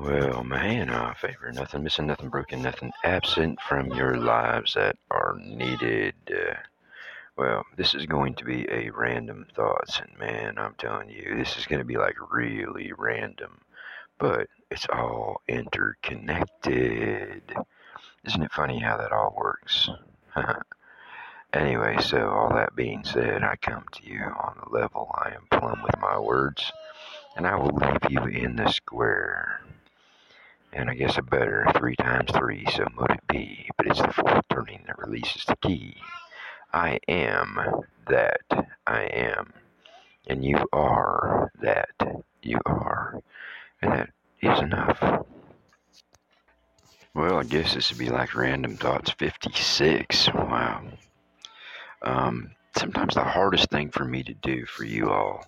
Well, man, I favor, nothing missing, nothing broken, nothing absent from your lives that are needed. Uh, well, this is going to be a random thoughts, and man, I'm telling you, this is going to be like really random, but it's all interconnected. Isn't it funny how that all works? anyway, so all that being said, I come to you on the level I am plumb with my words, and I will leave you in the square and I guess a better three times three, so mote it be. But it's the fourth turning that releases the key. I am that I am, and you are that you are, and that is enough. Well, I guess this would be like Random Thoughts 56. Wow. Um, sometimes the hardest thing for me to do for you all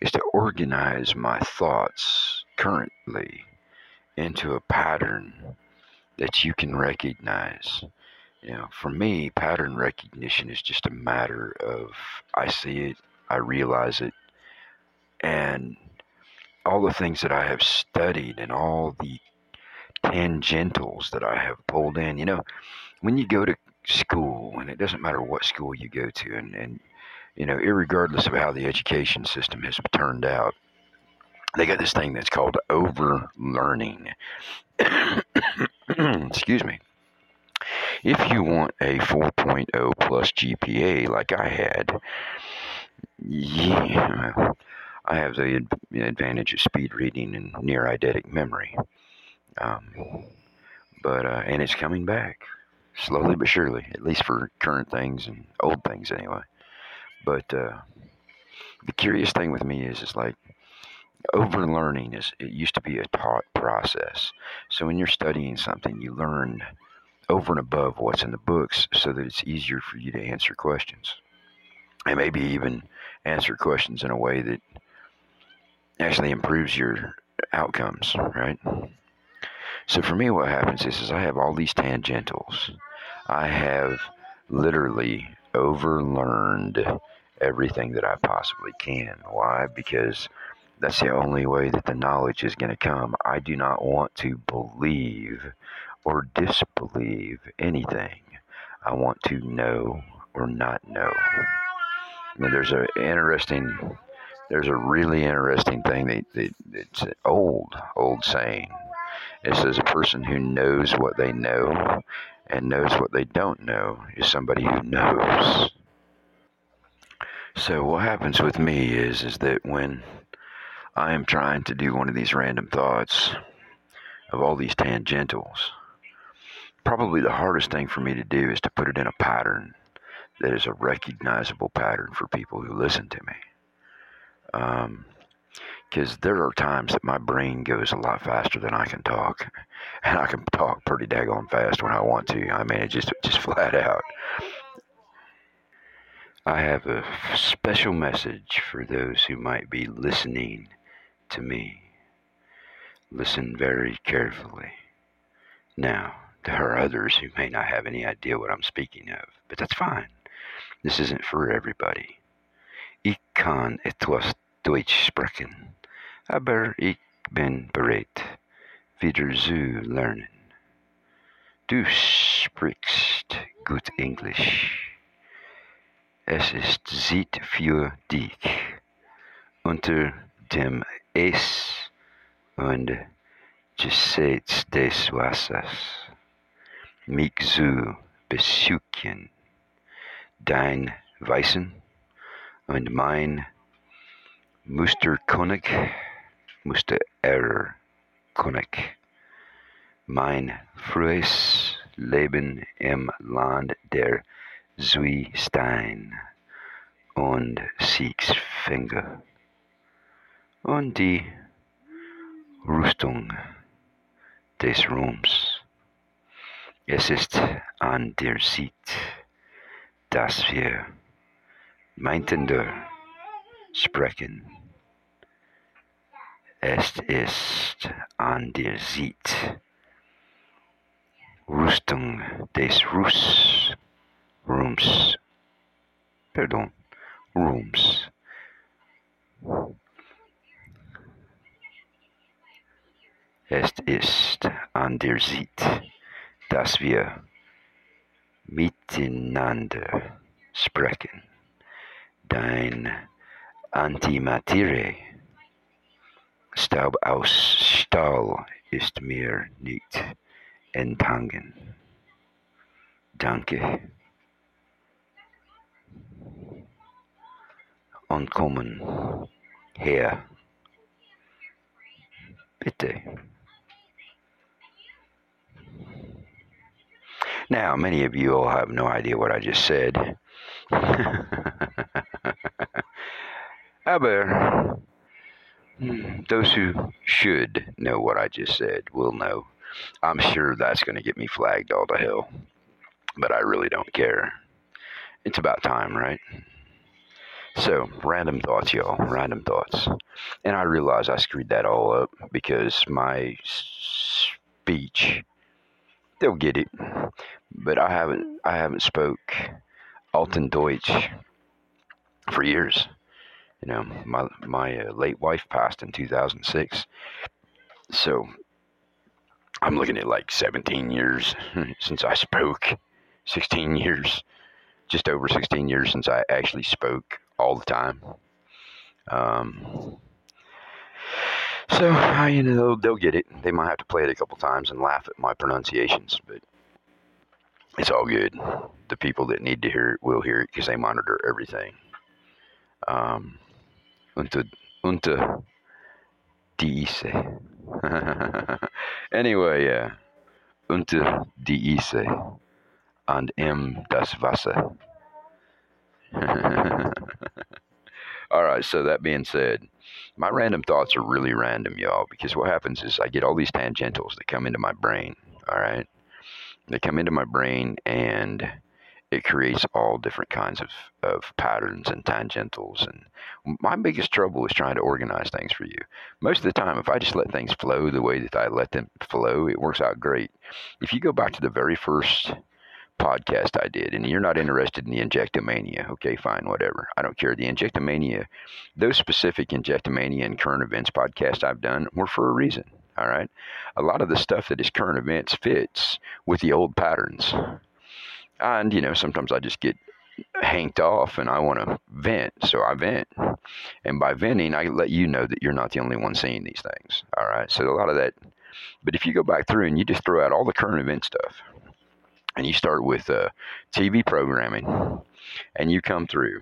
is to organize my thoughts currently into a pattern that you can recognize. You know, for me, pattern recognition is just a matter of I see it, I realize it, and all the things that I have studied and all the tangentials that I have pulled in. You know, when you go to school, and it doesn't matter what school you go to, and, and you know, regardless of how the education system has turned out, they got this thing that's called over learning. Excuse me. If you want a 4.0 plus GPA like I had, yeah, I have the advantage of speed reading and near eidetic memory. Um, but uh, and it's coming back slowly but surely, at least for current things and old things anyway. But uh, the curious thing with me is, it's like overlearning is it used to be a taught process. So when you're studying something, you learn over and above what's in the books so that it's easier for you to answer questions. And maybe even answer questions in a way that actually improves your outcomes, right? So for me, what happens is, is I have all these tangentials. I have literally overlearned everything that I possibly can. Why? Because that's the only way that the knowledge is going to come. I do not want to believe or disbelieve anything. I want to know or not know. Mean, there's a interesting, there's a really interesting thing that, that it's an old, old saying. It says a person who knows what they know and knows what they don't know is somebody who knows. So what happens with me is is that when I am trying to do one of these random thoughts of all these tangentials. Probably the hardest thing for me to do is to put it in a pattern that is a recognizable pattern for people who listen to me. Because um, there are times that my brain goes a lot faster than I can talk, and I can talk pretty daggone fast when I want to. I mean, it just just flat out. I have a special message for those who might be listening to me. Listen very carefully. Now, there are others who may not have any idea what I'm speaking of, but that's fine. This isn't for everybody. Ich kann etwas Deutsch sprechen, aber ich bin bereit, wieder zu lernen. Du sprichst gut Englisch. Es ist Zeit für dich. Unter dem es und Gesetz des Wassers. Mich zu besuchen, dein Weißen und mein Musterkönig, Mustererror König, mein frühes Leben im Land der Zwiestein und Siegsfinger und die Rüstung des Ruhms. Es ist an der Zeit, dass wir miteinander sprechen. Es ist an der Zeit, Rüstung des Ruß, Rooms, pardon, Rooms. Es ist an der Zeit, dass wir miteinander sprechen. Dein Antimaterie, Staub aus Stahl, ist mir nicht entgangen. Danke. Und kommen her. Bitte. Now, many of you all have no idea what I just said. Aber hmm, those who should know what I just said will know. I'm sure that's going to get me flagged all to hell. But I really don't care. It's about time, right? So, random thoughts, y'all. Random thoughts. And I realize I screwed that all up because my speech, they'll get it but I haven't I haven't spoke Alten Deutsch for years. You know, my my uh, late wife passed in 2006, so I'm looking at like 17 years since I spoke. 16 years, just over 16 years since I actually spoke all the time. Um, so, I, you know, they'll, get it. They might have to play it a couple times and laugh at my pronunciations, but it's all good. The people that need to hear it will hear it because they monitor everything. Um, unter, unter die anyway, yeah. Unter die and im das Wasser. all right, so that being said, my random thoughts are really random, y'all, because what happens is I get all these tangentials that come into my brain, all right? They come into my brain and it creates all different kinds of, of patterns and tangentials. And my biggest trouble is trying to organize things for you. Most of the time, if I just let things flow the way that I let them flow, it works out great. If you go back to the very first podcast I did, and you're not interested in the Injectomania, okay, fine, whatever. I don't care. The Injectomania, those specific Injectomania and current events podcasts I've done were for a reason. All right. A lot of the stuff that is current events fits with the old patterns. And, you know, sometimes I just get hanked off and I want to vent. So I vent. And by venting, I let you know that you're not the only one seeing these things. All right. So a lot of that. But if you go back through and you just throw out all the current event stuff and you start with uh, TV programming and you come through,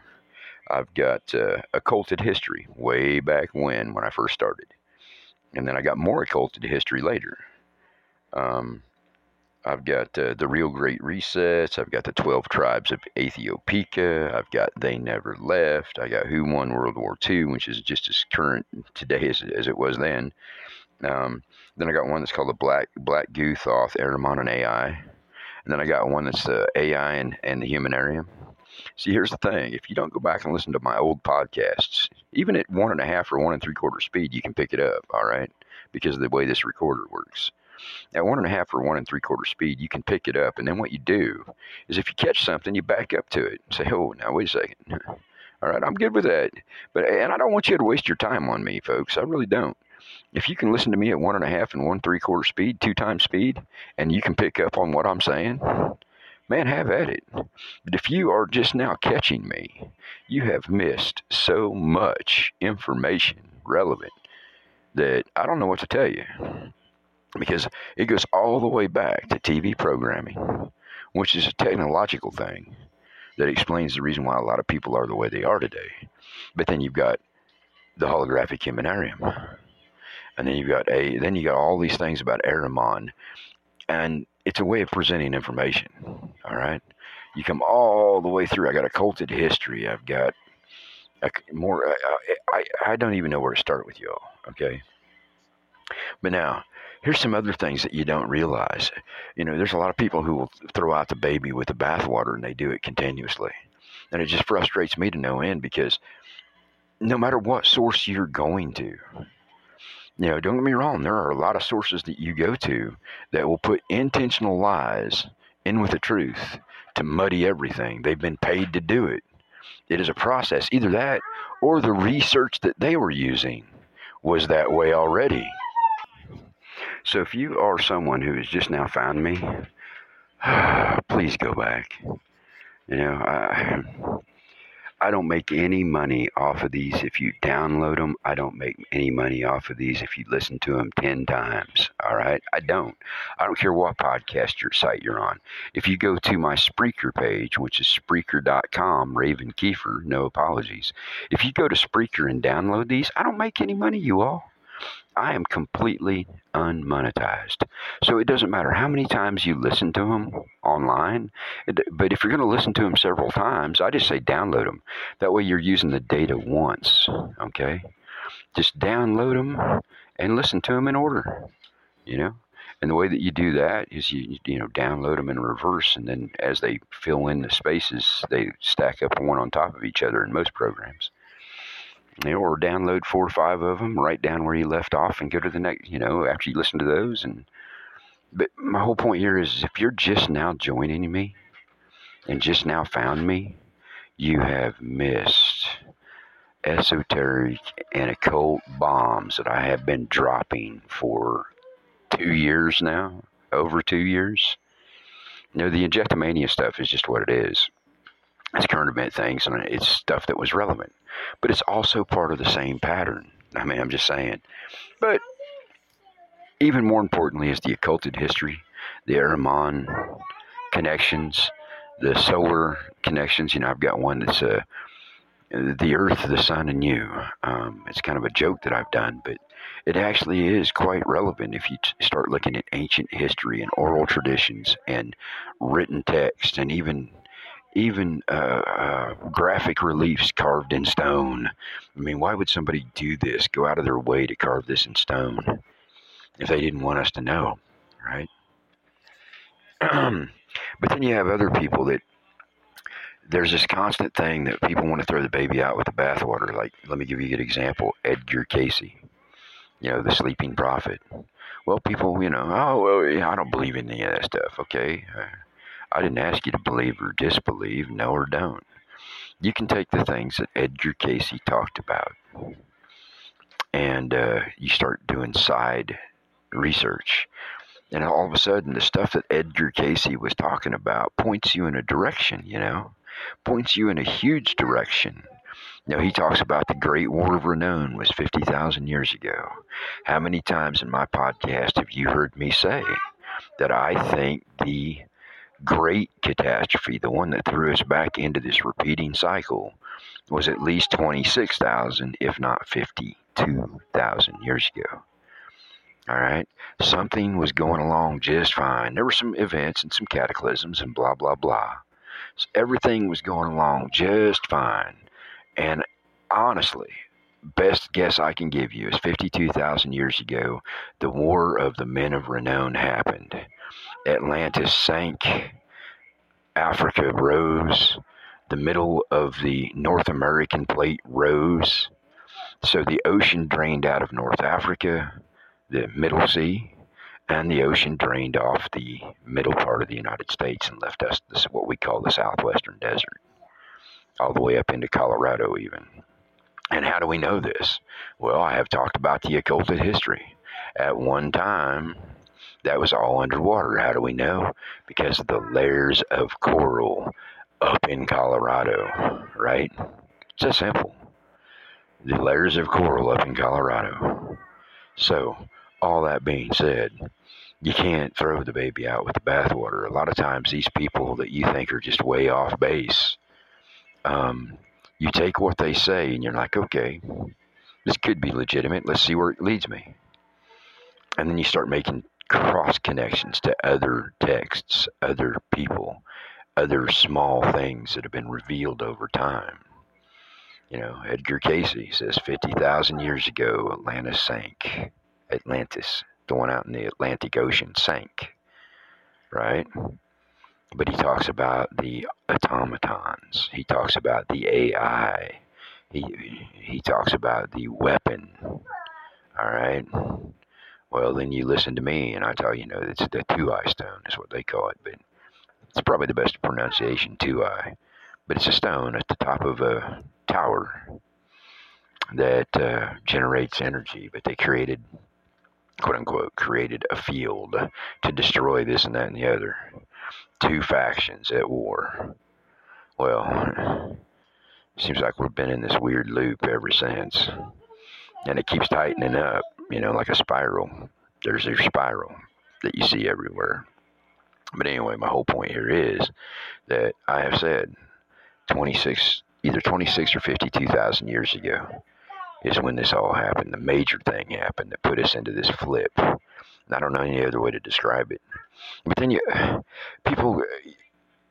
I've got uh, occulted history way back when, when I first started and then I got more occulted history later. Um, I've got uh, the real Great Resets. I've got the 12 tribes of Ethiopia. I've got They Never Left. I got Who Won World War II, which is just as current today as, as it was then. Um, then I got one that's called the Black Black Goo Thoth, Ahriman and AI. And then I got one that's uh, AI and, and the Humanarium. See, here's the thing: if you don't go back and listen to my old podcasts, even at one and a half or one and three quarter speed, you can pick it up. All right, because of the way this recorder works. At one and a half or one and three quarter speed, you can pick it up, and then what you do is if you catch something, you back up to it and say, "Oh, now wait a second. All right, I'm good with that, but and I don't want you to waste your time on me, folks. I really don't. If you can listen to me at one and a half and one three quarter speed, two times speed, and you can pick up on what I'm saying, man, have at it. But if you are just now catching me, you have missed so much information relevant that I don't know what to tell you. Because it goes all the way back to TV programming, which is a technological thing that explains the reason why a lot of people are the way they are today. But then you've got the holographic humanarium. And then you've got a then you got all these things about Ahriman. And it's a way of presenting information. All right. You come all the way through. I got occulted history. I've got a, more. I, I, I don't even know where to start with y'all. Okay. But now, here's some other things that you don't realize. You know, there's a lot of people who will throw out the baby with the bathwater and they do it continuously. And it just frustrates me to no end because no matter what source you're going to, you know, don't get me wrong, there are a lot of sources that you go to that will put intentional lies in with the truth to muddy everything. They've been paid to do it. It is a process. Either that or the research that they were using was that way already. So if you are someone who has just now found me, please go back. You know, I, I don't make any money off of these if you download them. I don't make any money off of these if you listen to them 10 times. All right? I don't. I don't care what podcast your site you're on. If you go to my Spreaker page, which is Spreaker.com, Raven Keefer, no apologies. If you go to Spreaker and download these, I don't make any money, you all. I am completely unmonetized. So it doesn't matter how many times you listen to them online, but if you're going to listen to them several times, I just say download them. That way you're using the data once, okay? Just download them and listen to them in order, you know? And the way that you do that is you you know download them in reverse, and then as they fill in the spaces, they stack up one on top of each other in most programs you know, or download four or five of them, write down where you left off, and go to the next. You know, after you listen to those, and but my whole point here is, if you're just now joining me, and just now found me, you have missed esoteric and occult bombs that I have been dropping for two years now, over two years. You know, the injectomania stuff is just what it is. It's current event things, and it's stuff that was relevant but it's also part of the same pattern. I mean, I'm just saying. But even more importantly is the occulted history, the Ahriman connections, the solar connections. You know, I've got one that's uh, the Earth, the Sun, and you. Um, it's kind of a joke that I've done, but it actually is quite relevant if you t- start looking at ancient history and oral traditions and written text and even even uh, uh, graphic reliefs carved in stone. I mean, why would somebody do this? Go out of their way to carve this in stone if they didn't want us to know, right? but then you have other people that there's this constant thing that people want to throw the baby out with the bathwater. Like, let me give you a good example Edgar Cayce, you know, the sleeping prophet. Well, people, you know, oh, well, I don't believe in any of that stuff, okay? Uh, I didn't ask you to believe or disbelieve, no or don't. You can take the things that Edgar Cayce talked about and uh, you start doing side research. And all of a sudden, the stuff that Edgar Cayce was talking about points you in a direction, you know, points you in a huge direction. You know, he talks about the Great War of Renown was 50,000 years ago. How many times in my podcast have you heard me say that I think the great catastrophe, the one that threw us back into this repeating cycle, was at least 26,000, if not 52,000 years ago. All right. Something was going along just fine. There were some events and some cataclysms and blah, blah, blah. So everything was going along just fine. And honestly, best guess I can give you is 52,000 years ago, the War of the Men of Renown happened. Atlantis sank, Africa rose, the middle of the North American plate rose. So the ocean drained out of North Africa, the Middle Sea, and the ocean drained off the middle part of the United States and left us this what we call the southwestern desert, all the way up into Colorado even. And how do we know this? Well, I have talked about the occulted history. At one time, that was all underwater. How do we know? Because of the layers of coral up in Colorado, right? It's that simple. The layers of coral up in Colorado. So, all that being said, you can't throw the baby out with the bathwater. A lot of times, these people that you think are just way off base, um, you take what they say and you're like, okay, this could be legitimate. Let's see where it leads me. And then you start making cross connections to other texts, other people, other small things that have been revealed over time. You know, Edgar Cayce says 50,000 years ago, Atlantis sank. Atlantis, the one out in the Atlantic Ocean, sank, right? But he talks about the automatons. He talks about the AI. He he talks about the weapon. All right. Well, then you listen to me, and I tell you, you know, it's the two-eye stone is what they call it, but it's probably the best pronunciation, two-eye. But it's a stone at the top of a tower that uh, generates energy. But they created, quote unquote, created a field to destroy this and that and the other. Two factions at war. Well, seems like we've been in this weird loop ever since. And it keeps tightening up, you know, like a spiral. There's a spiral that you see everywhere. But anyway, my whole point here is that I have said 26, either 26 or 52,000 years ago is when this all happened. The major thing happened that put us into this flip. I don't know any other way to describe it. But then you, people,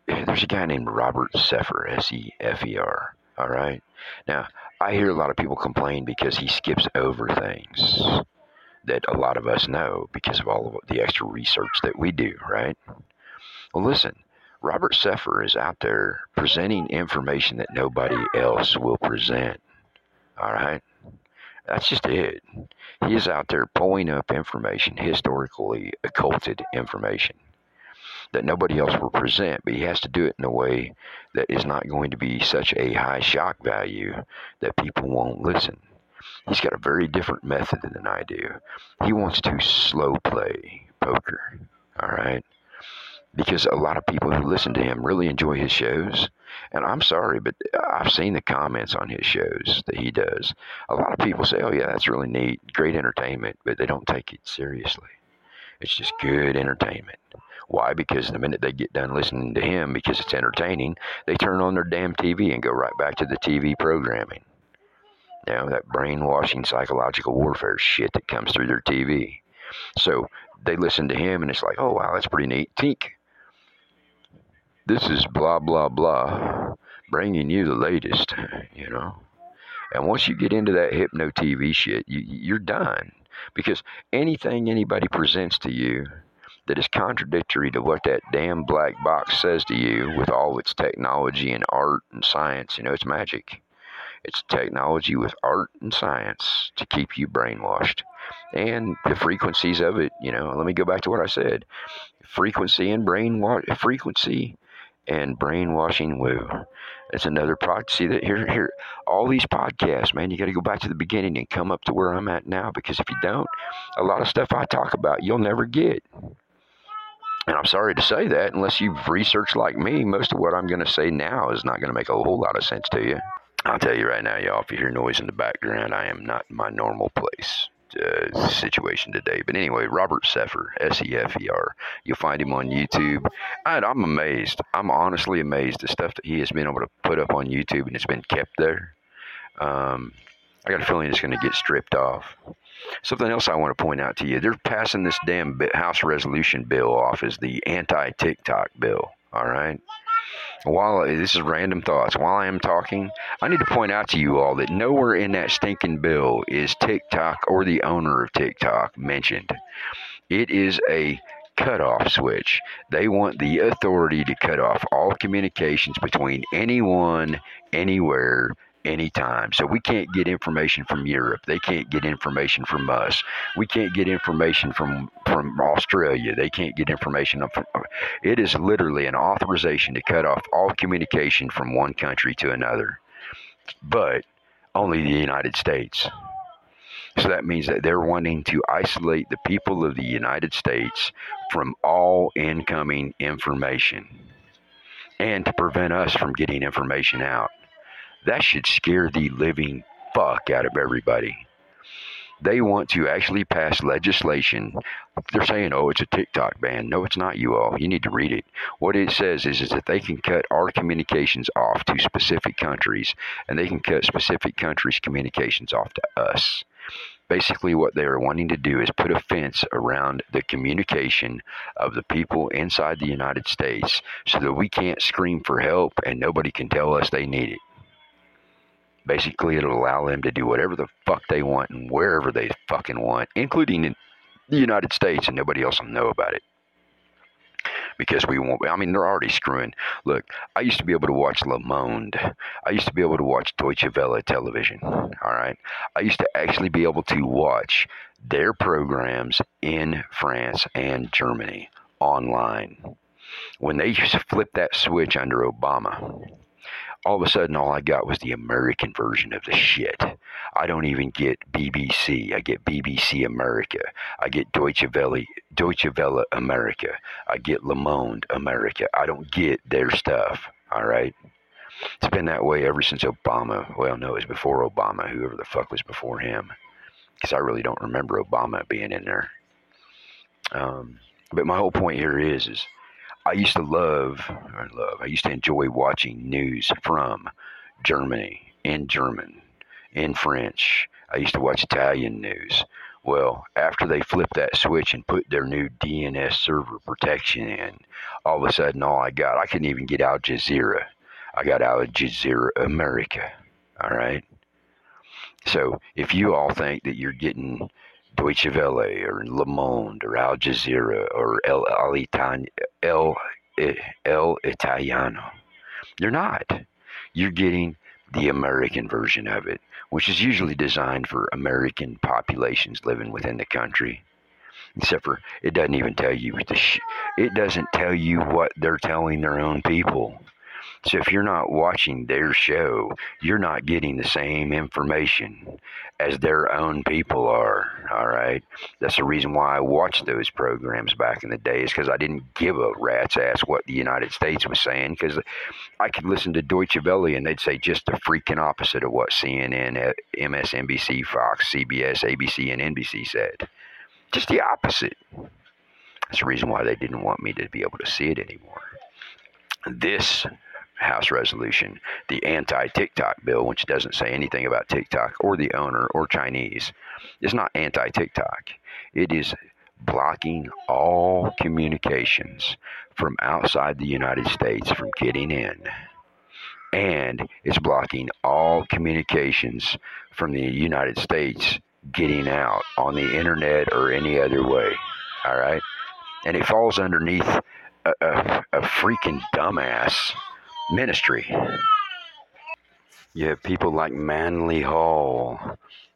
there's a guy named Robert Sefer, S E F E R. All right. Now, I hear a lot of people complain because he skips over things that a lot of us know because of all of the extra research that we do, right? Well, listen, Robert Sefer is out there presenting information that nobody else will present. All right? That's just it. He is out there pulling up information, historically occulted information that nobody else will present, but he has to do it in a way that is not going to be such a high shock value that people won't listen. He's got a very different method than I do. He wants to slow play poker. All right because a lot of people who listen to him really enjoy his shows. And I'm sorry, but I've seen the comments on his shows that he does. A lot of people say, oh, yeah, that's really neat, great entertainment, but they don't take it seriously. It's just good entertainment. Why? Because the minute they get done listening to him, because it's entertaining, they turn on their damn TV and go right back to the TV programming. Now, that brainwashing psychological warfare shit that comes through their TV. So they listen to him and it's like, oh, wow, that's pretty neat. Tink, this is blah, blah, blah, bringing you the latest, you know. And once you get into that hypno TV shit, you, you're done. Because anything anybody presents to you that is contradictory to what that damn black box says to you with all its technology and art and science, you know, it's magic. It's technology with art and science to keep you brainwashed. And the frequencies of it, you know, let me go back to what I said. Frequency and brainwash frequency and brainwashing woo. It's another product. See that here, here, all these podcasts, man. You got to go back to the beginning and come up to where I'm at now. Because if you don't, a lot of stuff I talk about, you'll never get. And I'm sorry to say that, unless you've researched like me, most of what I'm going to say now is not going to make a whole lot of sense to you. I'll tell you right now, y'all, if you hear noise in the background, I am not in my normal place uh, situation today. But anyway, Robert Sefer, S E F E R. You'll find him on YouTube. And I'm amazed. I'm honestly amazed the stuff that he has been able to put up on YouTube and it's been kept there. Um, I got a feeling it's going to get stripped off. Something else I want to point out to you: they're passing this damn House resolution bill off as the anti-TikTok bill. All right while this is random thoughts, while I am talking, I need to point out to you all that nowhere in that stinking bill is TikTok or the owner of TikTok mentioned. It is a cutoff switch. They want the authority to cut off all communications between anyone, anywhere, anytime. So we can't get information from Europe. They can't get information from us. We can't get information from from Australia. They can't get information from. It is literally an authorization to cut off all communication from one country to another, but only the United States. So that means that they're wanting to isolate the people of the United States from all incoming information and to prevent us from getting information out. That should scare the living fuck out of everybody. They want to actually pass legislation. They're saying, oh, it's a TikTok ban. No, it's not, you all. You need to read it. What it says is, is that they can cut our communications off to specific countries, and they can cut specific countries' communications off to us basically what they are wanting to do is put a fence around the communication of the people inside the United States so that we can't scream for help and nobody can tell us they need it. Basically, it'll allow them to do whatever the fuck they want and wherever they fucking want, including in the United States, and nobody else will know about it because we won't. I mean, they're already screwing. Look, I used to be able to watch Le Monde. I used to be able to watch Deutsche Welle television. All right. I used to actually be able to watch their programs in France and Germany online. When they flipped that switch under Obama, all of a sudden all I got was the American version of the shit. I don't even get BBC. I get BBC America. I get Deutsche Welle, Deutsche Welle America. I get Le Monde America. I don't get their stuff. All right. It's been that way ever since Obama. Well, no, it was before Obama. Whoever the fuck was before him, because I really don't remember Obama being in there. Um, but my whole point here is, is I used to love, I love, I used to enjoy watching news from Germany in German, in French. I used to watch Italian news. Well, after they flipped that switch and put their new DNS server protection in, all of a sudden, all I got, I couldn't even get Al Jazeera. I got out of Jazeera America. All right. So if you all think that you're getting Deutsche Welle or Le Monde or Al Jazeera or El, El, El, El Italiano. You're not. You're getting the American version of it, which is usually designed for American populations living within the country. Except for it doesn't even tell you the sh- it doesn't tell you what they're telling their own people. So if you're not watching their show, you're not getting the same information as their own people are. All right. That's the reason why I watched those programs back in the days because I didn't give a rat's ass what the United States was saying because I could listen to Deutsche Welle and they'd say just the freaking opposite of what CNN, MSNBC, Fox, CBS, ABC, and NBC said. Just the opposite. That's the reason why they didn't want me to be able to see it anymore. This House resolution, the anti TikTok bill, which doesn't say anything about TikTok or the owner or Chinese, is not anti TikTok. It is blocking all communications from outside the United States from getting in. And it's blocking all communications from the United States getting out on the internet or any other way. All right? And it falls underneath a, a, a freaking dumbass ministry. You have people like Manly Hall,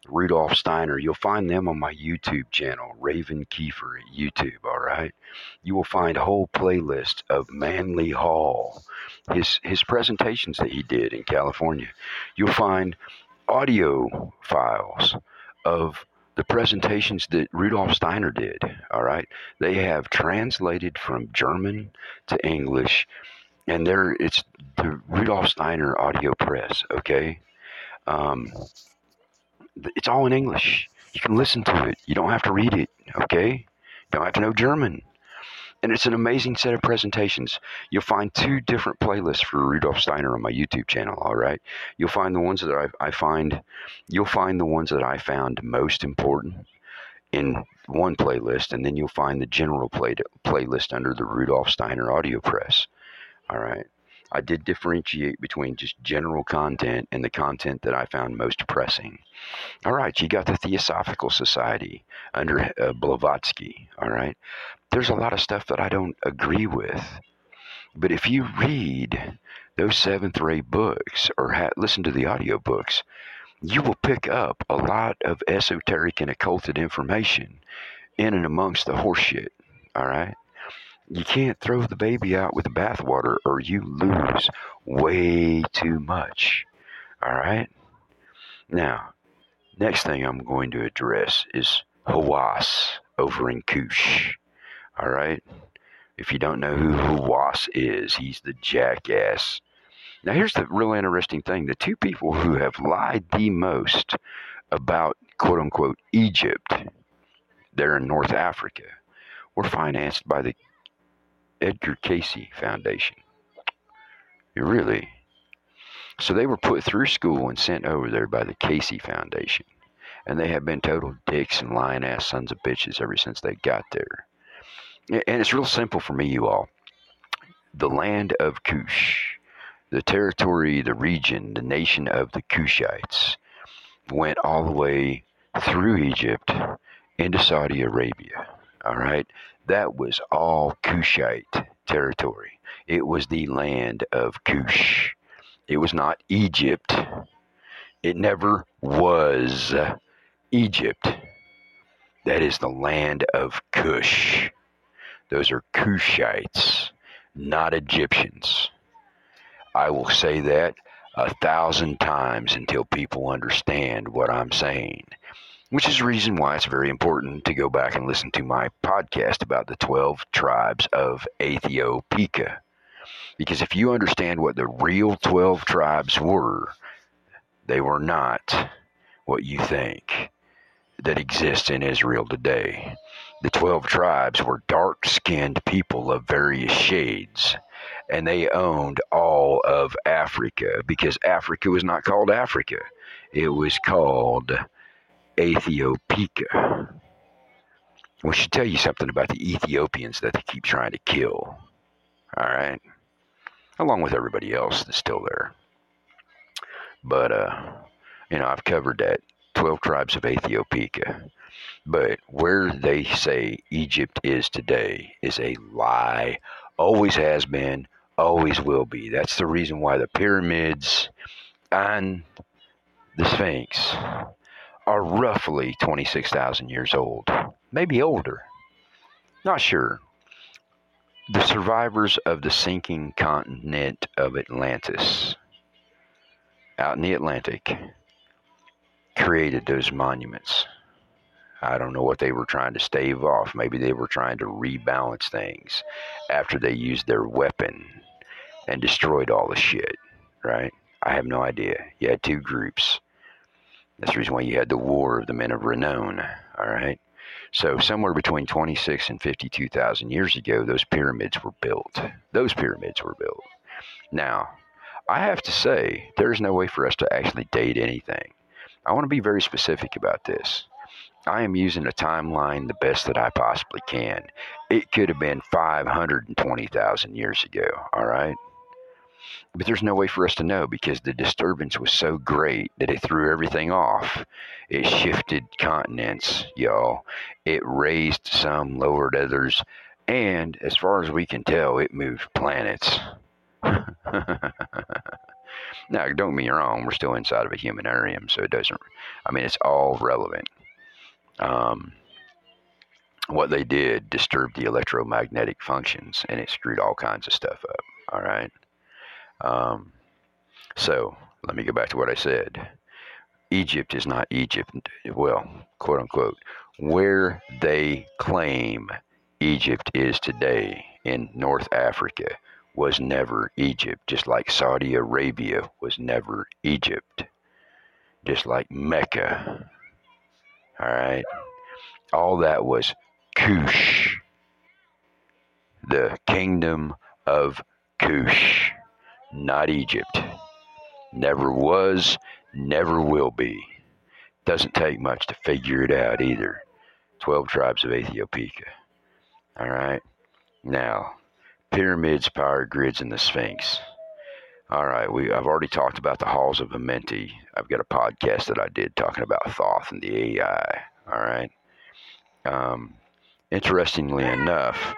Rudolf Steiner. You'll find them on my YouTube channel, Raven Keefer at YouTube, all right? You will find a whole playlist of Manly Hall, his, his presentations that he did in California. You'll find audio files of the presentations that Rudolf Steiner did, all right? They have translated from German to English and there it's the Rudolf Steiner Audio Press. Okay, um, it's all in English. You can listen to it. You don't have to read it. Okay, you don't have to know German. And it's an amazing set of presentations. You'll find two different playlists for Rudolf Steiner on my YouTube channel. All right, you'll find the ones that I, I find. You'll find the ones that I found most important in one playlist, and then you'll find the general play, playlist under the Rudolf Steiner Audio Press. All right. I did differentiate between just general content and the content that I found most pressing. All right, you got the Theosophical Society under uh, Blavatsky. All right, there's a lot of stuff that I don't agree with, but if you read those seventh ray books or ha- listen to the audiobooks, you will pick up a lot of esoteric and occulted information in and amongst the horseshit. All right you can't throw the baby out with the bathwater or you lose way too much. All right? Now, next thing I'm going to address is Hawass over in Kush. All right? If you don't know who Hawass is, he's the jackass. Now, here's the real interesting thing the two people who have lied the most about quote unquote Egypt there in North Africa were financed by the Edgar Cayce Foundation. Really? So they were put through school and sent over there by the Cayce Foundation. And they have been total dicks and lying ass sons of bitches ever since they got there. And it's real simple for me, you all. The land of Kush, the territory, the region, the nation of the Kushites went all the way through Egypt into Saudi Arabia. All right. That was all Kushite territory. It was the land of Cush. It was not Egypt. It never was Egypt. That is the land of Cush. Those are Kushites, not Egyptians. I will say that a thousand times until people understand what I'm saying, which is the reason why it's very important to go back and listen to my podcast about the 12 tribes of Ethiopia. Because if you understand what the real 12 tribes were, they were not what you think that exists in Israel today. The 12 tribes were dark skinned people of various shades, and they owned all of Africa because Africa was not called Africa, it was called Ethiopia. We should tell you something about the Ethiopians that they keep trying to kill. All right? Along with everybody else that's still there. But, uh, you know, I've covered that 12 tribes of Ethiopia. But where they say Egypt is today is a lie. Always has been, always will be. That's the reason why the pyramids and the Sphinx are roughly 26,000 years old, maybe older. Not sure. The survivors of the sinking continent of Atlantis out in the Atlantic created those monuments. I don't know what they were trying to stave off. Maybe they were trying to rebalance things after they used their weapon and destroyed all the shit, right? I have no idea. You had two groups. That's the reason why you had the War of the Men of Renown, all right? So, somewhere between 26 and 52,000 years ago, those pyramids were built. Those pyramids were built. Now, I have to say, there's no way for us to actually date anything. I want to be very specific about this. I am using a timeline the best that I possibly can. It could have been 520,000 years ago, all right? But there's no way for us to know because the disturbance was so great that it threw everything off. It shifted continents, y'all. It raised some, lowered others, and as far as we can tell, it moved planets. Now, don't me wrong, we're still inside of a humanarium, so it doesn't, I mean, it's all relevant. Um, what they did disturbed the electromagnetic functions and it screwed all kinds of stuff up. All right. Um, so let me go back to what I said. Egypt is not Egypt, well, quote unquote, where they claim Egypt is today in North Africa was never Egypt, just like Saudi Arabia was never Egypt, just like Mecca. All right. All that was Cush, the kingdom of Cush, not Egypt. Never was, never will be. Doesn't take much to figure it out either. 12 tribes of Ethiopia. All right. Now, pyramids, power grids, and the Sphinx. All right, we I've already talked about the halls of Amenti. I've got a podcast that I did talking about Thoth and the AI. All right. Um, interestingly enough,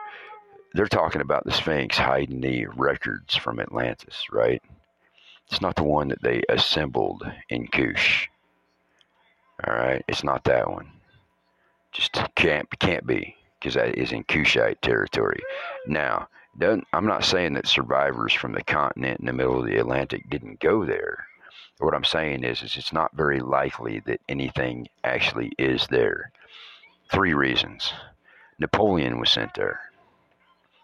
they're talking about the Sphinx hiding the records from Atlantis, right? It's not the one that they assembled in Kush. All right, it's not that one. Just can't can't be because that is in Kushite territory. Now, I'm not saying that survivors from the continent in the middle of the Atlantic didn't go there. What I'm saying is, is it's not very likely that anything actually is there. Three reasons. Napoleon was sent there.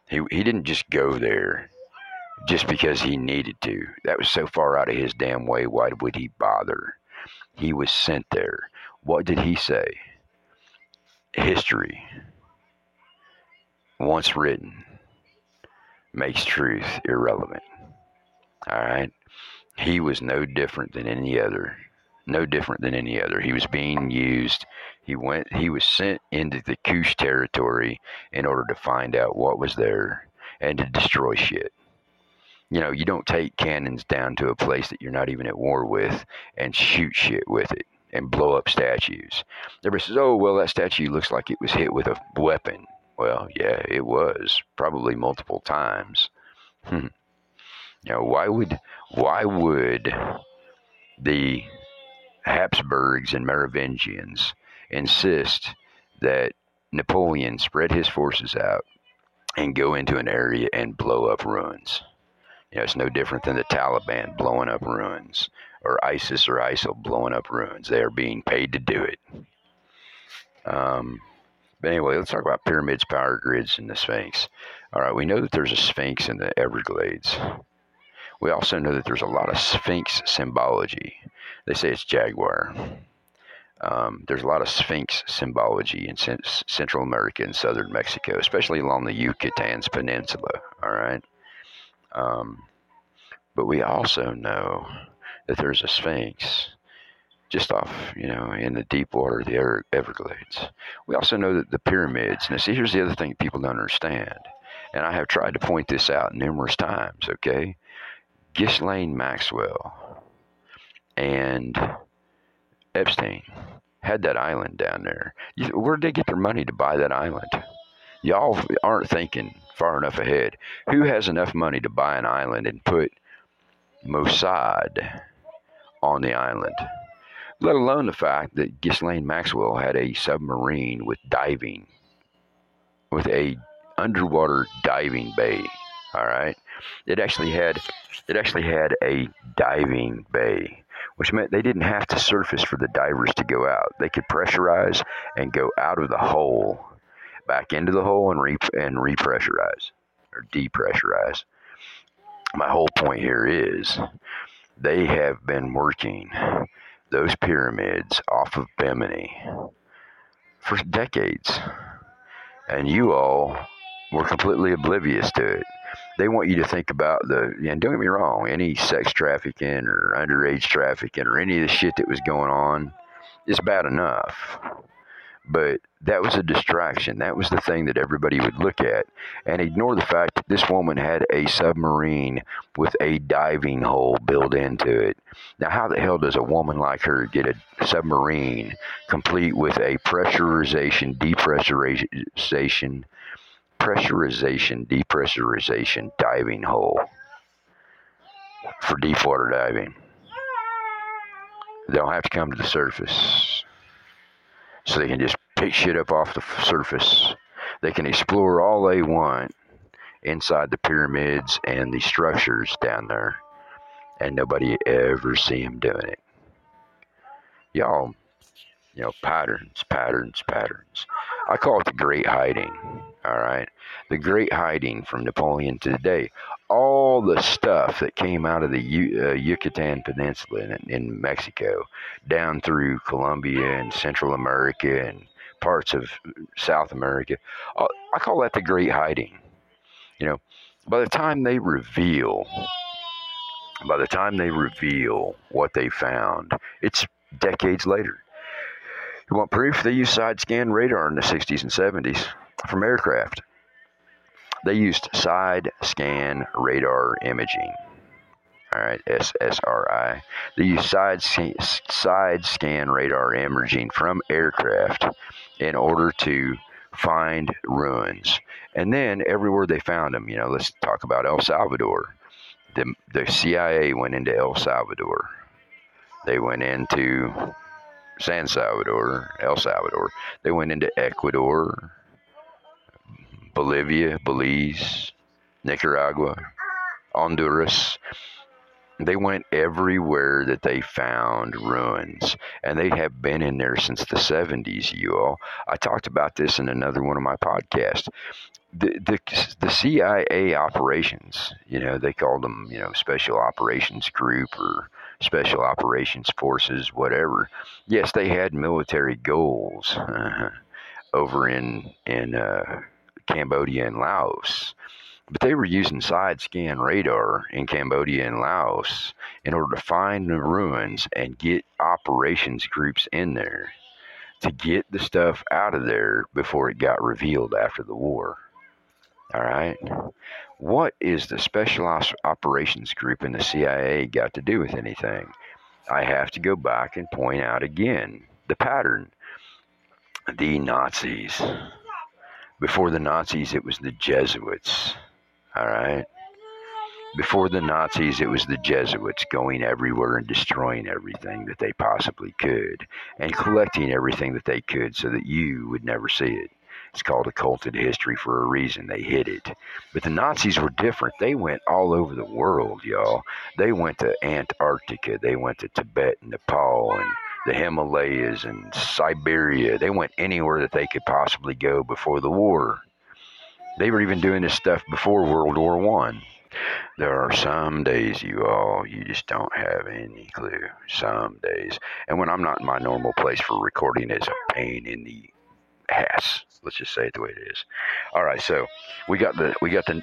He, he didn't just go there just because he needed to. That was so far out of his damn way. Why would he bother? He was sent there. What did he say? History, once written, makes truth irrelevant. All right? He was no different than any other. No different than any other. He was being used. He went he was sent into the Kush territory in order to find out what was there and to destroy shit. You know, you don't take cannons down to a place that you're not even at war with and shoot shit with it and blow up statues. Everybody says, oh, well, that statue looks like it was hit with a weapon. Well, yeah, it was, probably multiple times. Hmm. Know, why would, why would the Habsburgs and Merovingians insist that Napoleon spread his forces out and go into an area and blow up ruins? You know, it's no different than the Taliban blowing up ruins or ISIS or ISIL blowing up ruins. They are being paid to do it. Um, but anyway, let's talk about pyramids, power grids, and the Sphinx. All right, we know that there's a Sphinx in the Everglades. We also know that there's a lot of Sphinx symbology. They say it's jaguar. Um, there's a lot of Sphinx symbology in Central America and southern Mexico, especially along the Yucatan's Peninsula. All right. Um, but we also know that there's a sphinx just off, you know, in the deep water of the Everglades. We also know that the pyramids, now see, here's the other thing people don't understand, and I have tried to point this out numerous times, okay? Ghislaine Maxwell and Epstein had that island down there. Where did they get their money to buy that island? Y'all aren't thinking far enough ahead. Who has enough money to buy an island and put Mossad on the island? Let alone the fact that Ghislaine Maxwell had a submarine with diving, with a underwater diving bay. All right, it actually had it actually had a diving bay, which meant they didn't have to surface for the divers to go out. They could pressurize and go out of the hole back into the hole and re and repressurize or depressurize. My whole point here is they have been working those pyramids off of Bimini for decades, and you all were completely oblivious to it. They want you to think about the, and don't get me wrong, any sex trafficking or underage trafficking or any of the shit that was going on is bad enough but that was a distraction. That was the thing that everybody would look at and ignore the fact that this woman had a submarine with a diving hole built into it. Now, how the hell does a woman like her get a submarine complete with a pressurization, depressurization, pressurization, depressurization diving hole for deep water diving? They don't have to come to the surface so they can just pick shit up off the surface. They can explore all they want inside the pyramids and the structures down there, and nobody ever see them doing it. Y'all, you know, patterns, patterns, patterns. I call it the great hiding. All right. The great hiding from Napoleon to today. All the stuff that came out of the uh, Yucatan Peninsula in, in Mexico, down through Colombia and Central America and parts of South America. Uh, I call that the great hiding. You know, by the time they reveal, by the time they reveal what they found, it's decades later. You want proof? They used side scan radar in the 60s and 70s from aircraft. They used side scan radar imaging. All right, SSRI. They used side, side scan radar imaging from aircraft in order to find ruins. And then everywhere they found them, you know, let's talk about El Salvador. The, the CIA went into El Salvador. They went into San Salvador, El Salvador. They went into Ecuador, Bolivia, Belize, Nicaragua, Honduras. They went everywhere that they found ruins, and they have been in there since the 70s, you all. I talked about this in another one of my podcasts. The, the, the CIA operations, you know, they called them, you know, Special Operations Group or Special Operations Forces, whatever. Yes, they had military goals uh, over in, in uh, Cambodia and Laos but they were using side scan radar in Cambodia and Laos in order to find the ruins and get operations groups in there to get the stuff out of there before it got revealed after the war. All right. What is the Special Operations Group in the CIA got to do with anything? I have to go back and point out again the pattern. The Nazis. Before the Nazis, it was the Jesuits. All right. Before the Nazis, it was the Jesuits going everywhere and destroying everything that they possibly could and collecting everything that they could so that you would never see it. It's called occulted history for a reason. They hid it. But the Nazis were different. They went all over the world, y'all. They went to Antarctica. They went to Tibet and Nepal and the Himalayas and Siberia. They went anywhere that they could possibly go before the war. They were even doing this stuff before World War One. There are some days, you all, you just don't have any clue. Some days. And when I'm not in my normal place for recording, it's a pain in the ass. Let's just say it the way it is. All right, so we got the we got the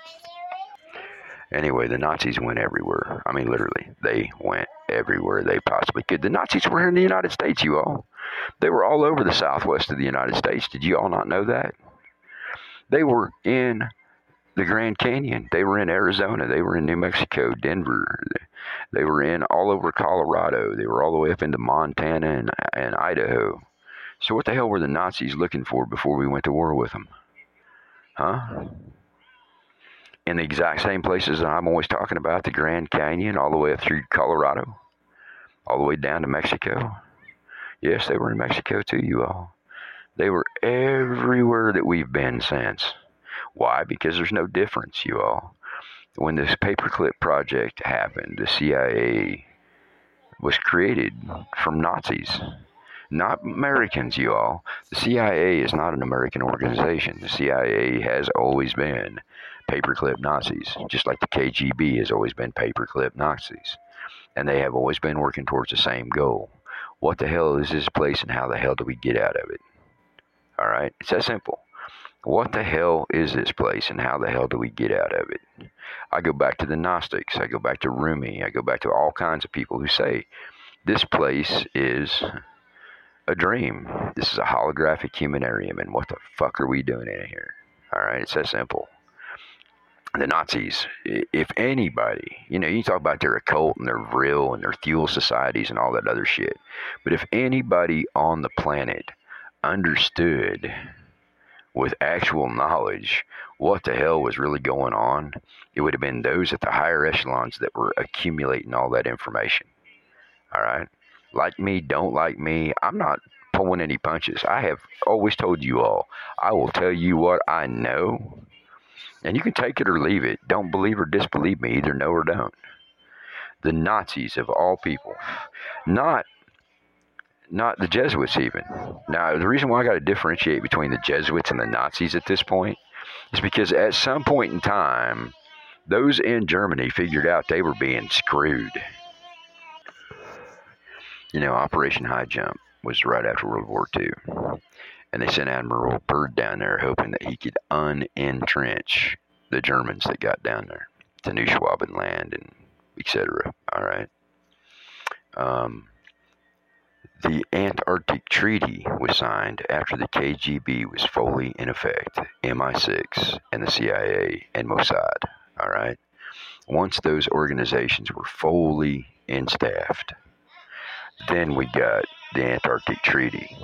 anyway, the Nazis went everywhere. I mean literally. They went everywhere they possibly could. The Nazis were here in the United States, you all. They were all over the southwest of the United States. Did you all not know that? They were in the Grand Canyon. They were in Arizona. They were in New Mexico, Denver. They were in all over Colorado. They were all the way up into Montana and, and Idaho. So what the hell were the Nazis looking for before we went to war with them? Huh? In the exact same places that I'm always talking about, the Grand Canyon, all the way up through Colorado, all the way down to Mexico. Yes, they were in Mexico too, you all. They were everywhere that we've been since. Why? Because there's no difference, you all. When this paperclip project happened, the CIA was created from Nazis, not Americans, you all. The CIA is not an American organization. The CIA has always been paperclip Nazis, just like the KGB has always been paperclip Nazis. And they have always been working towards the same goal. What the hell is this place and how the hell do we get out of it? All right? It's that simple what the hell is this place and how the hell do we get out of it? I go back to the Gnostics. I go back to Rumi. I go back to all kinds of people who say this place is a dream. This is a holographic humanarium, and what the fuck are we doing in here? All right, it's that simple. The Nazis, if anybody, you know, you talk about their occult and their Vril and their Thule societies and all that other shit, but if anybody on the planet understood with actual knowledge what the hell was really going on, it would have been those at the higher echelons that were accumulating all that information. All right? Like me, don't like me. I'm not pulling any punches. I have always told you all, I will tell you what I know, and you can take it or leave it. Don't believe or disbelieve me, either know or don't. The Nazis of all people, not not the Jesuits even. Now, the reason why I got to differentiate between the Jesuits and the Nazis at this point is because at some point in time, those in Germany figured out they were being screwed. You know, Operation High Jump was right after World War II. And they sent Admiral Byrd down there hoping that he could unentrench the Germans that got down there to New Schwabenland and etc. All right. Um, the Antarctic Treaty was signed after the KGB was fully in effect, MI6 and the CIA and Mossad. All right. Once those organizations were fully instaffed, then we got the Antarctic Treaty.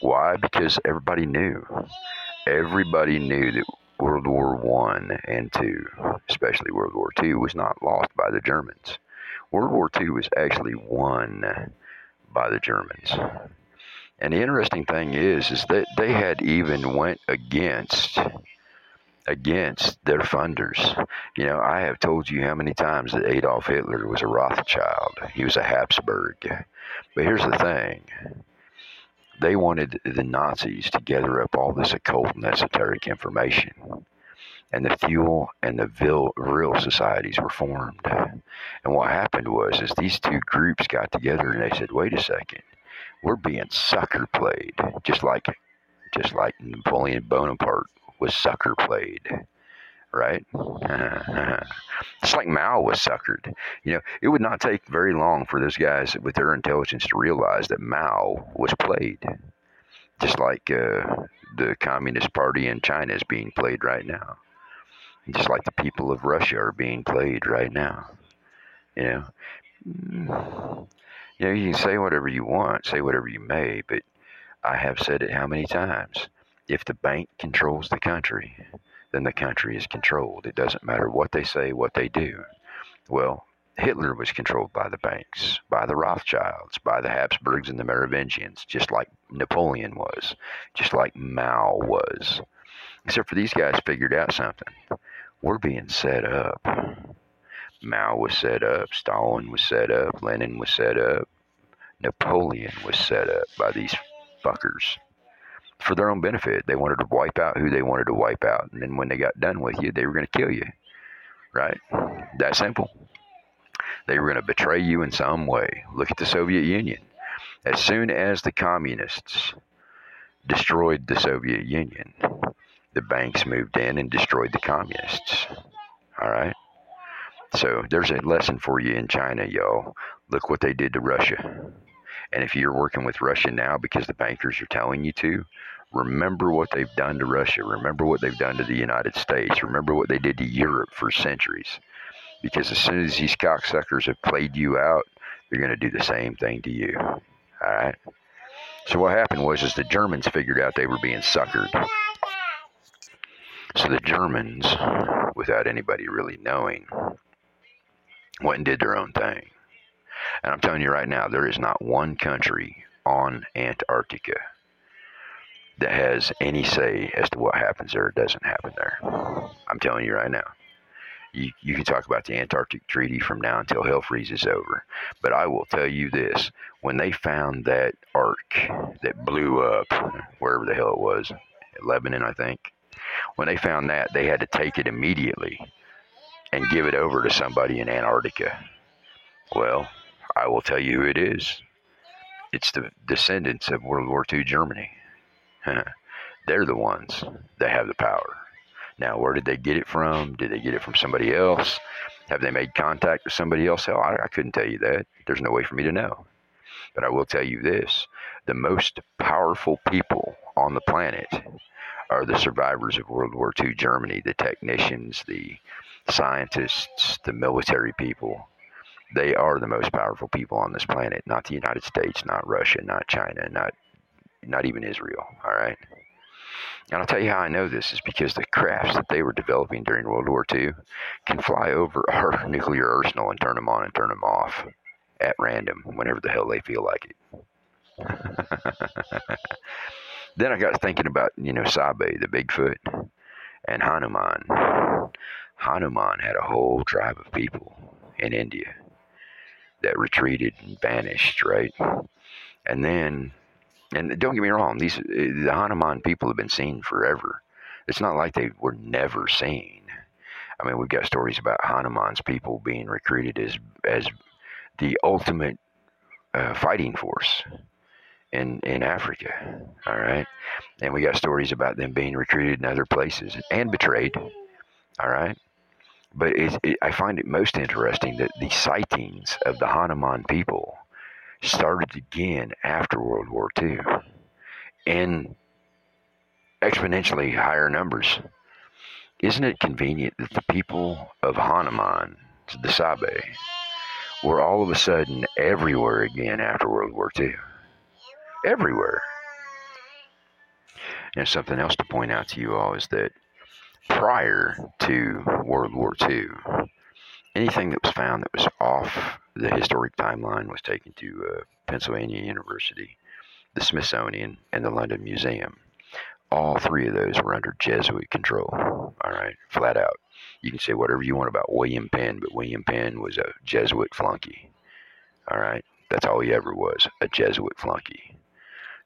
Why? Because everybody knew. Everybody knew that World War One and Two, especially World War Two, was not lost by the Germans. World War Two was actually won by the Germans. And the interesting thing is, is that they had even went against against their funders. You know, I have told you how many times that Adolf Hitler was a Rothschild. He was a Habsburg. But here's the thing. They wanted the Nazis to gather up all this occult and esoteric information. And the Thule and the Vril societies were formed. And what happened was, is these two groups got together and they said, "Wait a second, we're being sucker played, just like, just like Napoleon Bonaparte was sucker played." Right? it's like Mao was suckered. You know, it would not take very long for those guys with their intelligence to realize that Mao was played, just like uh, the Communist Party in China is being played right now. just like the people of Russia are being played right now. You know, mm, you know, you can say whatever you want, say whatever you may, but I have said it how many times? If the bank controls the country, then the country is controlled. It doesn't matter what they say, what they do. Well, Hitler was controlled by the banks, by the Rothschilds, by the Habsburgs and the Merovingians, just like Napoleon was, just like Mao was. Except for these guys figured out something. We're being set up. Mao was set up, Stalin was set up, Lenin was set up, Napoleon was set up by these fuckers for their own benefit. They wanted to wipe out who they wanted to wipe out. And then when they got done with you, they were going to kill you. Right? That simple. They were going to betray you in some way. Look at the Soviet Union. As soon as the communists destroyed the Soviet Union, the banks moved in and destroyed the communists. All right? So there's a lesson for you in China, y'all. Look what they did to Russia. And if you're working with Russia now because the bankers are telling you to, remember what they've done to Russia. Remember what they've done to the United States. Remember what they did to Europe for centuries. Because as soon as these cocksuckers have played you out, they're going to do the same thing to you. All right? So what happened was is the Germans figured out they were being suckered. So the Germans, without anybody really knowing, went and did their own thing. And I'm telling you right now, there is not one country on Antarctica that has any say as to what happens there or doesn't happen there. I'm telling you right now. You, you can talk about the Antarctic Treaty from now until hell freezes over. But I will tell you this when they found that ark that blew up, wherever the hell it was, Lebanon, I think, when they found that, they had to take it immediately and give it over to somebody in Antarctica. Well, I will tell you who it is. It's the descendants of World War II Germany. They're the ones that have the power. Now, where did they get it from? Did they get it from somebody else? Have they made contact with somebody else? Hell, I, I couldn't tell you that. There's no way for me to know. But I will tell you this the most powerful people on the planet are the survivors of World War II Germany, the technicians, the scientists, the military people. They are the most powerful people on this planet, not the United States, not Russia, not China, not not even Israel. All right. And I'll tell you how I know this is because the crafts that they were developing during World War II can fly over our nuclear arsenal and turn them on and turn them off at random whenever the hell they feel like it. then I got thinking about, you know, Sabe, the Bigfoot, and Hanuman. Hanuman had a whole tribe of people in India that retreated and vanished, right? And then, and don't get me wrong, these the Hanuman people have been seen forever. It's not like they were never seen. I mean, we've got stories about Hanuman's people being recruited as as the ultimate uh, fighting force in in Africa. All right, and we got stories about them being recruited in other places and betrayed. All right, but it, it, I find it most interesting that the sightings of the Hanuman people started again after World War II in exponentially higher numbers. Isn't it convenient that the people of Hanuman, the Sabe, were all of a sudden everywhere again after World War II? Everywhere. And something else to point out to you all is that prior to World War II, anything that was found that was off the historic timeline was taken to uh, Pennsylvania University, the Smithsonian, and the London Museum. All three of those were under Jesuit control. All right, flat out. You can say whatever you want about William Penn, but William Penn was a Jesuit flunky. All right, that's all he ever was a Jesuit flunky.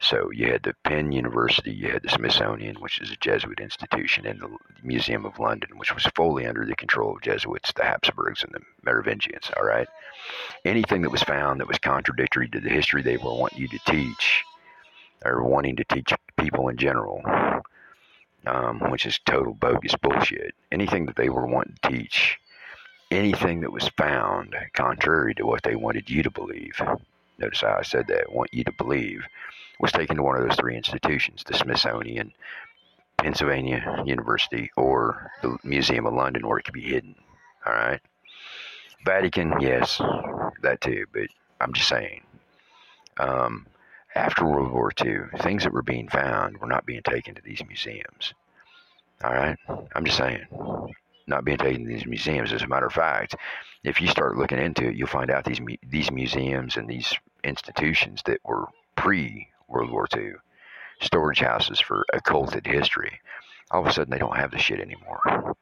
So you had the Penn University, you had the Smithsonian, which is a Jesuit institution, and the Museum of London, which was fully under the control of Jesuits, the Habsburgs, and the Merovingians. All right. Anything that was found that was contradictory to the history they were wanting you to teach, or wanting to teach people in general, um, which is total bogus bullshit. Anything that they were wanting to teach, anything that was found contrary to what they wanted you to believe. Notice how I said that. Want you to believe was taken to one of those three institutions the Smithsonian, Pennsylvania University or the Museum of London where it could be hidden. All right. Vatican, yes, that too. But I'm just saying. Um, after World War II, things that were being found were not being taken to these museums. All right. I'm just saying. Not being taken to these museums. As a matter of fact, if you start looking into it, you'll find out these these museums and these institutions that were pre World War II storage houses for occulted history. All of a sudden, they don't have the shit anymore.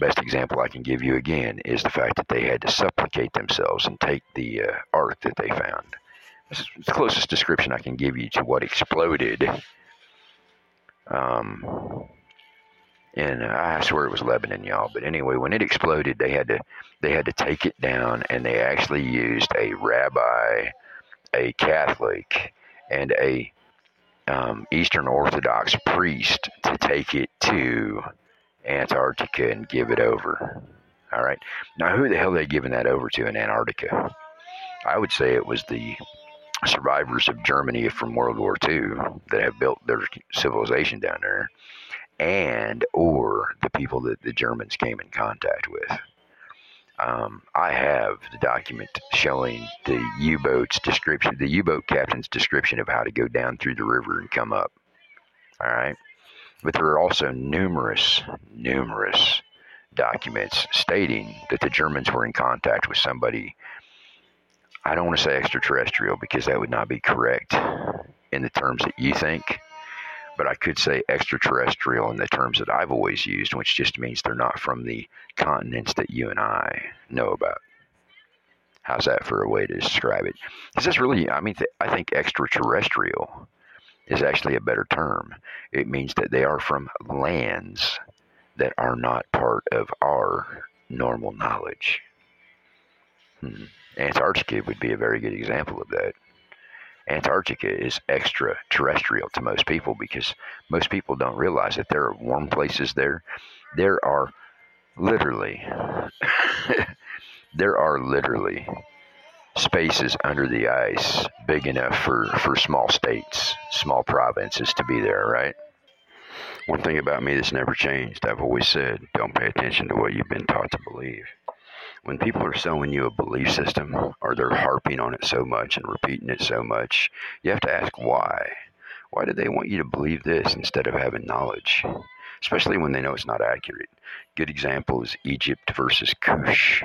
Best example I can give you again is the fact that they had to supplicate themselves and take the uh, art that they found. This is the closest description I can give you to what exploded. Um, and I swear it was Lebanon, y'all. But anyway, when it exploded, they had to they had to take it down, and they actually used a rabbi, a Catholic, and a um, Eastern Orthodox priest to take it to Antarctica and give it over. All right. Now, who the hell are they giving that over to in Antarctica? I would say it was the survivors of Germany from World War II that have built their civilization down there, and or the people that the Germans came in contact with. Um, I have the document showing the U-boat's description, the U-boat captain's description of how to go down through the river and come up. All right, but there are also numerous, numerous documents stating that the Germans were in contact with somebody. I don't want to say extraterrestrial because that would not be correct in the terms that you think but I could say extraterrestrial in the terms that I've always used, which just means they're not from the continents that you and I know about. How's that for a way to describe it? Is this really, I mean, th- I think extraterrestrial is actually a better term. It means that they are from lands that are not part of our normal knowledge. Hmm. Antarctica would be a very good example of that. Antarctica is extraterrestrial to most people because most people don't realize that there are warm places there. There are literally, there are literally spaces under the ice big enough for, for small states, small provinces to be there, right? One thing about me that's never changed, I've always said, don't pay attention to what you've been taught to believe when people are selling you a belief system or they're harping on it so much and repeating it so much, you have to ask why. Why do they want you to believe this instead of having knowledge? Especially when they know it's not accurate. Good example is Egypt versus Kush.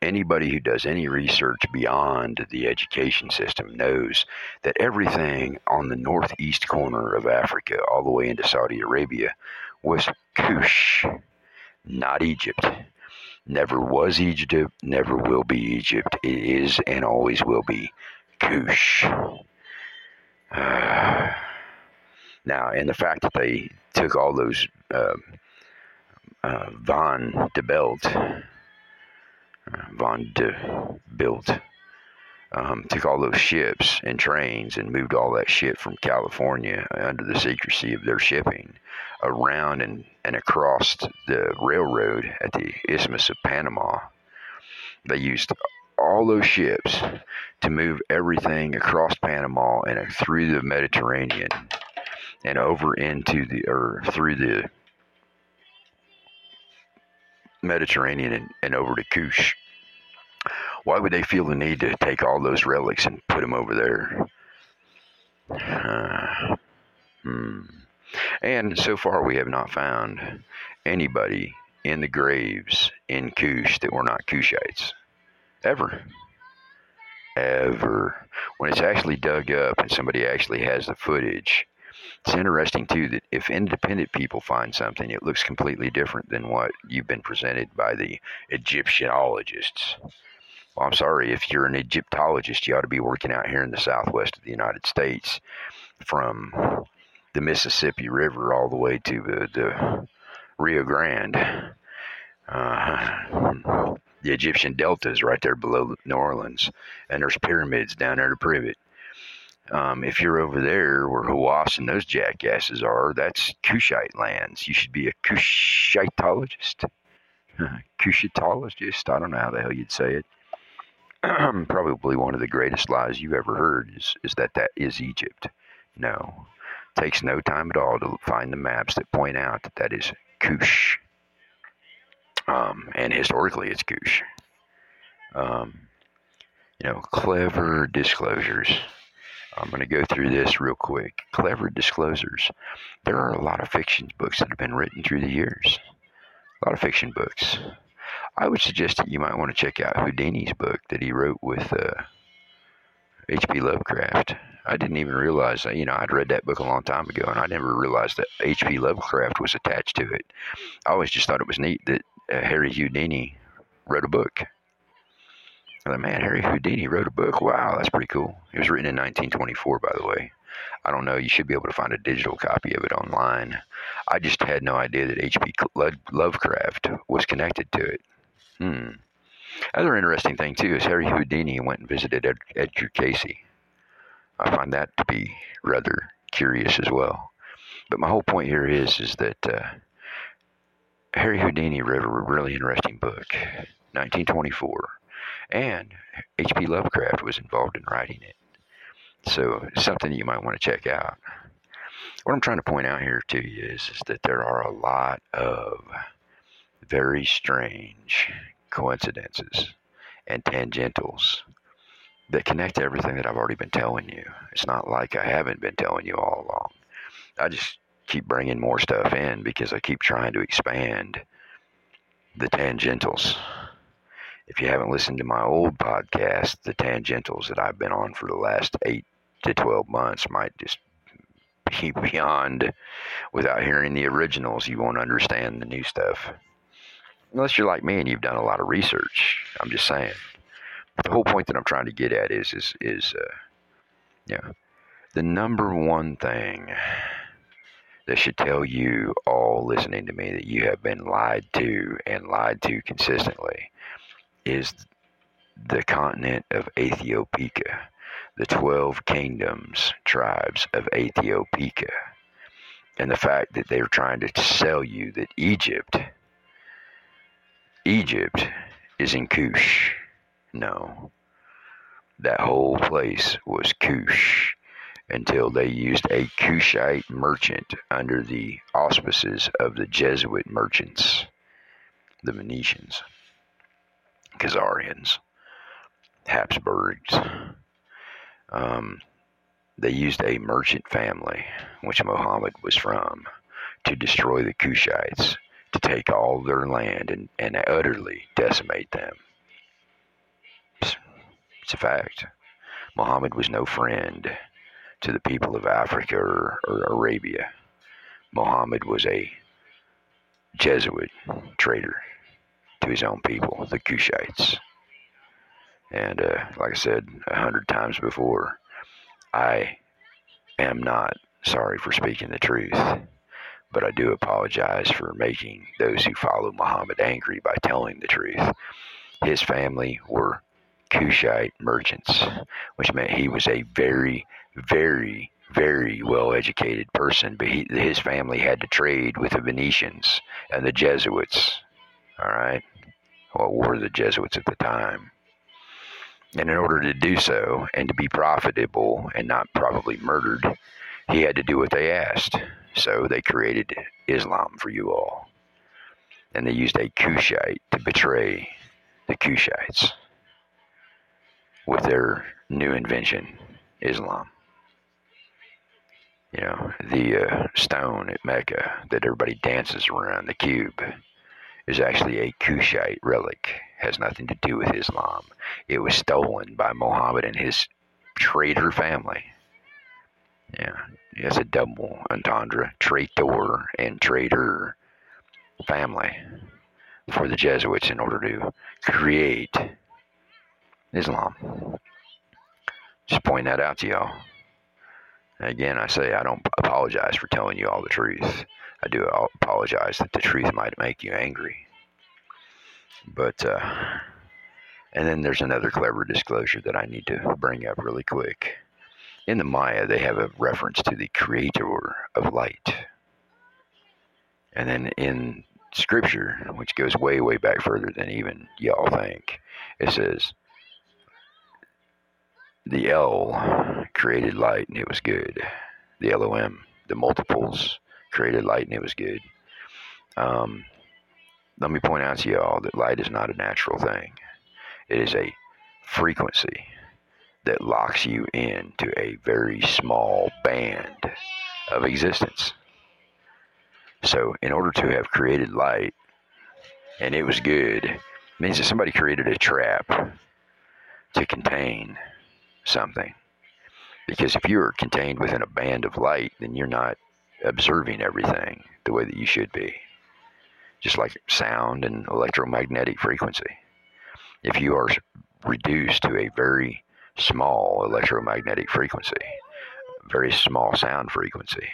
Anybody who does any research beyond the education system knows that everything on the northeast corner of Africa, all the way into Saudi Arabia, was Kush, not Egypt never was Egypt, never will be Egypt. It is and always will be Kush. Uh, now, and the fact that they took all those uh, uh, Von de Belt, uh, Von de Bilt, um, took all those ships and trains and moved all that shit from California under the secrecy of their shipping around and, and across the railroad at the Isthmus of Panama. They used all those ships to move everything across Panama and through the Mediterranean and over into the or through the Mediterranean and, and over to Kush. Why would they feel the need to take all those relics and put them over there? Uh, hmm. And so far, we have not found anybody in the graves in Kush that were not Kushites. Ever. Ever. When it's actually dug up and somebody actually has the footage, it's interesting too that if independent people find something, it looks completely different than what you've been presented by the Egyptologists. Well, I'm sorry, if you're an Egyptologist, you ought to be working out here in the southwest of the United States from the Mississippi River all the way to the, the Rio Grande. Uh, the Egyptian Delta is right there below New Orleans, and there's pyramids down there to prove it. Um, if you're over there where Hawass and those jackasses are, that's Kushite lands. You should be a Kushitologist. Kushitologist? I don't know how the hell you'd say it. Probably one of the greatest lies you've ever heard is, is that that is Egypt. No, Takes no time at all to find the maps that point out that that is Kush. Um, and historically, it's Kush. Um, you know, clever disclosures. I'm going to go through this real quick. Clever disclosures. There are a lot of fiction books that have been written through the years. A lot of fiction books. I would suggest that you might want to check out Houdini's book that he wrote with uh, H.P. Lovecraft. I didn't even realize you know, I'd read that book a long time ago and I never realized that H.P. Lovecraft was attached to it. I always just thought it was neat that uh, Harry Houdini wrote a book. I thought, man, Harry Houdini wrote a book. Wow, that's pretty cool. It was written in 1924, by the way. I don't know. You should be able to find a digital copy of it online. I just had no idea that H.P. Lovecraft was connected to it. Hmm. Other interesting thing too is Harry Houdini went and visited Ed- Edgar Cayce. I find that to be rather curious as well. But my whole point here is is that uh, Harry Houdini wrote a really interesting book, 1924, and H.P. Lovecraft was involved in writing it. So something you might want to check out. What I'm trying to point out here to you is, is that there are a lot of very strange coincidences and tangentials that connect to everything that I've already been telling you. It's not like I haven't been telling you all along. I just keep bringing more stuff in because I keep trying to expand the tangentials. If you haven't listened to my old podcast, the tangentials that I've been on for the last eight to 12 months might just be beyond. Without hearing the originals, you won't understand the new stuff. Unless you're like me and you've done a lot of research. I'm just saying. The whole point that I'm trying to get at is, is, is, uh, yeah, the number one thing that should tell you all listening to me that you have been lied to and lied to consistently is the continent of Ethiopia, the 12 kingdoms, tribes of Ethiopia, and the fact that they're trying to sell you that Egypt, Egypt is in Kush. No. That whole place was Kush until they used a Kushite merchant under the auspices of the Jesuit merchants, the Venetians. Khazarians, Habsburgs. Um, they used a merchant family, which Muhammad was from, to destroy the Kushites, take all their land and, and utterly decimate them. It's, it's a fact. Muhammad was no friend to the people of Africa or, or Arabia. Muhammad was a Jesuit traitor to his own people, the Kushites. And uh, like I said a hundred times before, I am not sorry for speaking the truth, but I do apologize for making those who follow Muhammad angry by telling the truth. His family were Kushite merchants, which meant he was a very, very, very well educated person, but he, his family had to trade with the Venetians and the Jesuits all right, what were the Jesuits at the time. And in order to do so and to be profitable and not probably murdered, he had to do what they asked. So they created Islam for you all. And they used a Kushite to betray the Kushites with their new invention, Islam. You know, the uh, stone at Mecca that everybody dances around, the cube is actually a Kushite relic. Has nothing to do with Islam. It was stolen by Muhammad and his traitor family. Yeah, it's a double entendre, traitor and traitor family for the Jesuits in order to create Islam. Just point that out to y'all. Again, I say I don't apologize for telling you all the truth. I do apologize that the truth might make you angry. But, uh, and then there's another clever disclosure that I need to bring up really quick. In the Maya, they have a reference to the creator of light. And then in scripture, which goes way, way back further than even y'all think, it says, the El created light and it was good. The Elohim, the multiples created light and it was good. Um, let me point out to y'all that light is not a natural thing. It is a frequency that locks you into a very small band of existence. So, in order to have created light, and it was good, means that somebody created a trap to contain something. Because if you're contained within a band of light, then you're not observing everything the way that you should be. Just like sound and electromagnetic frequency. If you are reduced to a very small electromagnetic frequency, very small sound frequency,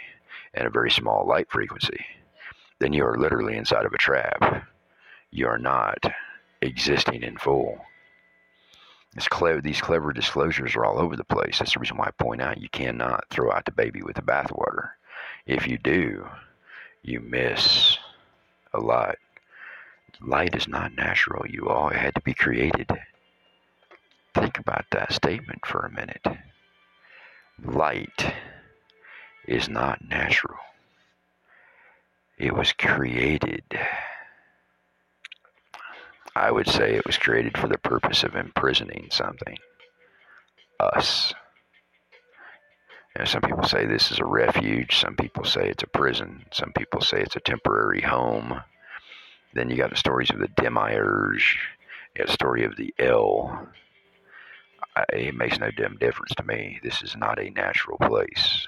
and a very small light frequency, then you are literally inside of a trap. You are not existing in full. Clever, these clever disclosures are all over the place. That's the reason why I point out you cannot throw out the baby with the bathwater. If you do, you miss a lot. Light is not natural. You all had to be created. Think about that statement for a minute. Light is not natural. It was created. I would say it was created for the purpose of imprisoning something. Us. You know, some people say this is a refuge. Some people say it's a prison. Some people say it's a temporary home. Then you got the stories of the demiurge. You got the story of the El. It makes no damn difference to me. This is not a natural place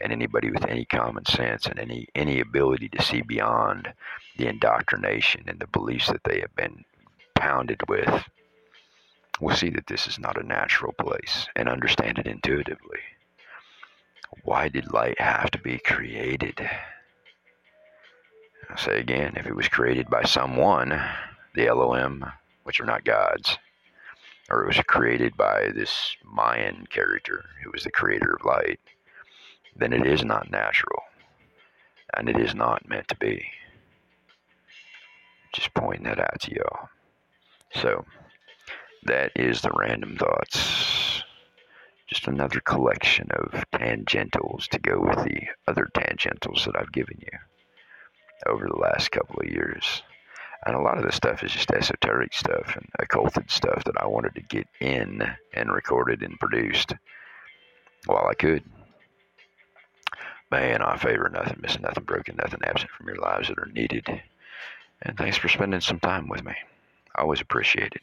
and anybody with any common sense and any any ability to see beyond the indoctrination and the beliefs that they have been pounded with will see that this is not a natural place and understand it intuitively. Why did light have to be created? I'll say again, if it was created by someone, the Elohim, which are not gods, or it was created by this Mayan character who was the creator of light, then it is not natural and it is not meant to be. Just pointing that out to y'all. So, that is the random thoughts. Just another collection of tangentials to go with the other tangentials that I've given you over the last couple of years. And a lot of this stuff is just esoteric stuff and occulted stuff that I wanted to get in and recorded and produced while I could. Man, I favor, nothing missing, nothing broken, nothing absent from your lives that are needed. And thanks for spending some time with me. I always appreciate it.